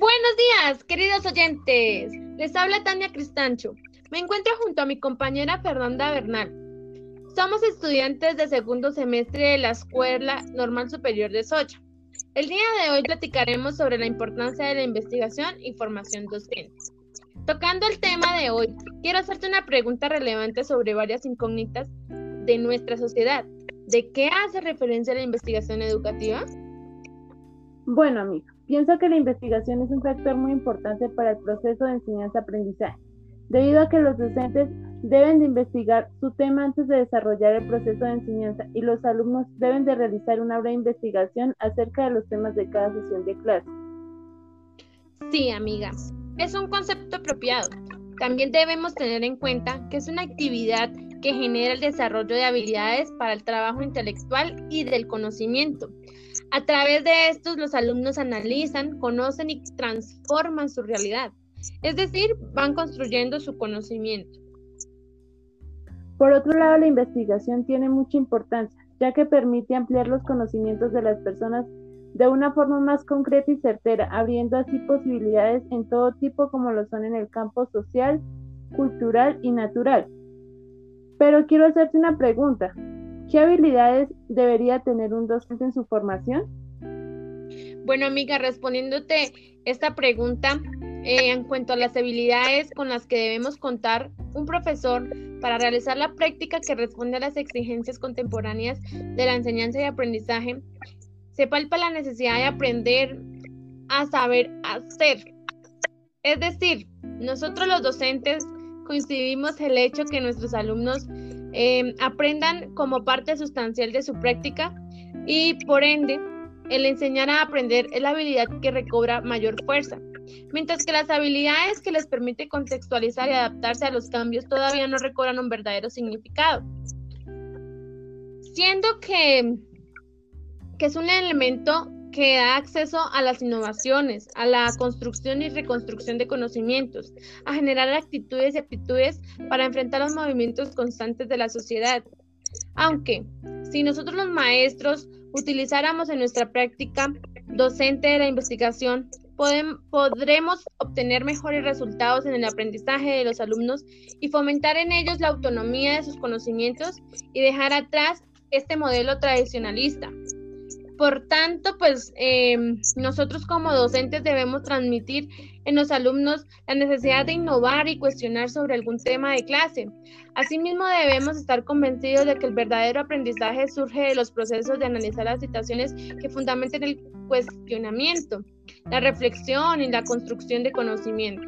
Buenos días, queridos oyentes. Les habla Tania Cristancho. Me encuentro junto a mi compañera Fernanda Bernal. Somos estudiantes de segundo semestre de la Escuela Normal Superior de Socha. El día de hoy platicaremos sobre la importancia de la investigación y formación docente. Tocando el tema de hoy, quiero hacerte una pregunta relevante sobre varias incógnitas de nuestra sociedad. ¿De qué hace referencia la investigación educativa? Bueno, amigo, pienso que la investigación es un factor muy importante para el proceso de enseñanza-aprendizaje, debido a que los docentes deben de investigar su tema antes de desarrollar el proceso de enseñanza y los alumnos deben de realizar una breve investigación acerca de los temas de cada sesión de clase. Sí, amiga, es un concepto apropiado. También debemos tener en cuenta que es una actividad que genera el desarrollo de habilidades para el trabajo intelectual y del conocimiento. A través de estos, los alumnos analizan, conocen y transforman su realidad, es decir, van construyendo su conocimiento. Por otro lado, la investigación tiene mucha importancia, ya que permite ampliar los conocimientos de las personas de una forma más concreta y certera, abriendo así posibilidades en todo tipo como lo son en el campo social, cultural y natural. Pero quiero hacerte una pregunta. ¿Qué habilidades debería tener un docente en su formación? Bueno, amiga, respondiéndote esta pregunta, eh, en cuanto a las habilidades con las que debemos contar un profesor para realizar la práctica que responde a las exigencias contemporáneas de la enseñanza y aprendizaje, se palpa la necesidad de aprender a saber hacer. Es decir, nosotros los docentes coincidimos el hecho que nuestros alumnos eh, aprendan como parte sustancial de su práctica y por ende el enseñar a aprender es la habilidad que recobra mayor fuerza, mientras que las habilidades que les permite contextualizar y adaptarse a los cambios todavía no recobran un verdadero significado. Siendo que, que es un elemento que da acceso a las innovaciones, a la construcción y reconstrucción de conocimientos, a generar actitudes y aptitudes para enfrentar los movimientos constantes de la sociedad. Aunque, si nosotros los maestros utilizáramos en nuestra práctica docente de la investigación, podremos obtener mejores resultados en el aprendizaje de los alumnos y fomentar en ellos la autonomía de sus conocimientos y dejar atrás este modelo tradicionalista. Por tanto, pues em, nosotros como docentes debemos transmitir en los alumnos la necesidad de innovar y cuestionar sobre algún tema de clase. Asimismo, debemos estar convencidos de que el verdadero aprendizaje surge de los procesos de analizar las situaciones que fundamenten el cuestionamiento, la reflexión y la construcción de conocimientos.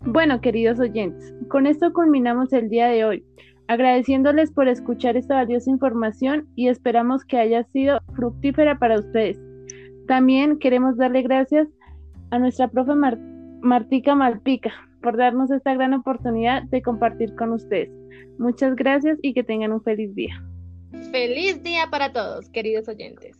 Bueno, queridos oyentes, con esto culminamos el día de hoy agradeciéndoles por escuchar esta valiosa información y esperamos que haya sido fructífera para ustedes. También queremos darle gracias a nuestra profe Martica Malpica por darnos esta gran oportunidad de compartir con ustedes. Muchas gracias y que tengan un feliz día. Feliz día para todos, queridos oyentes.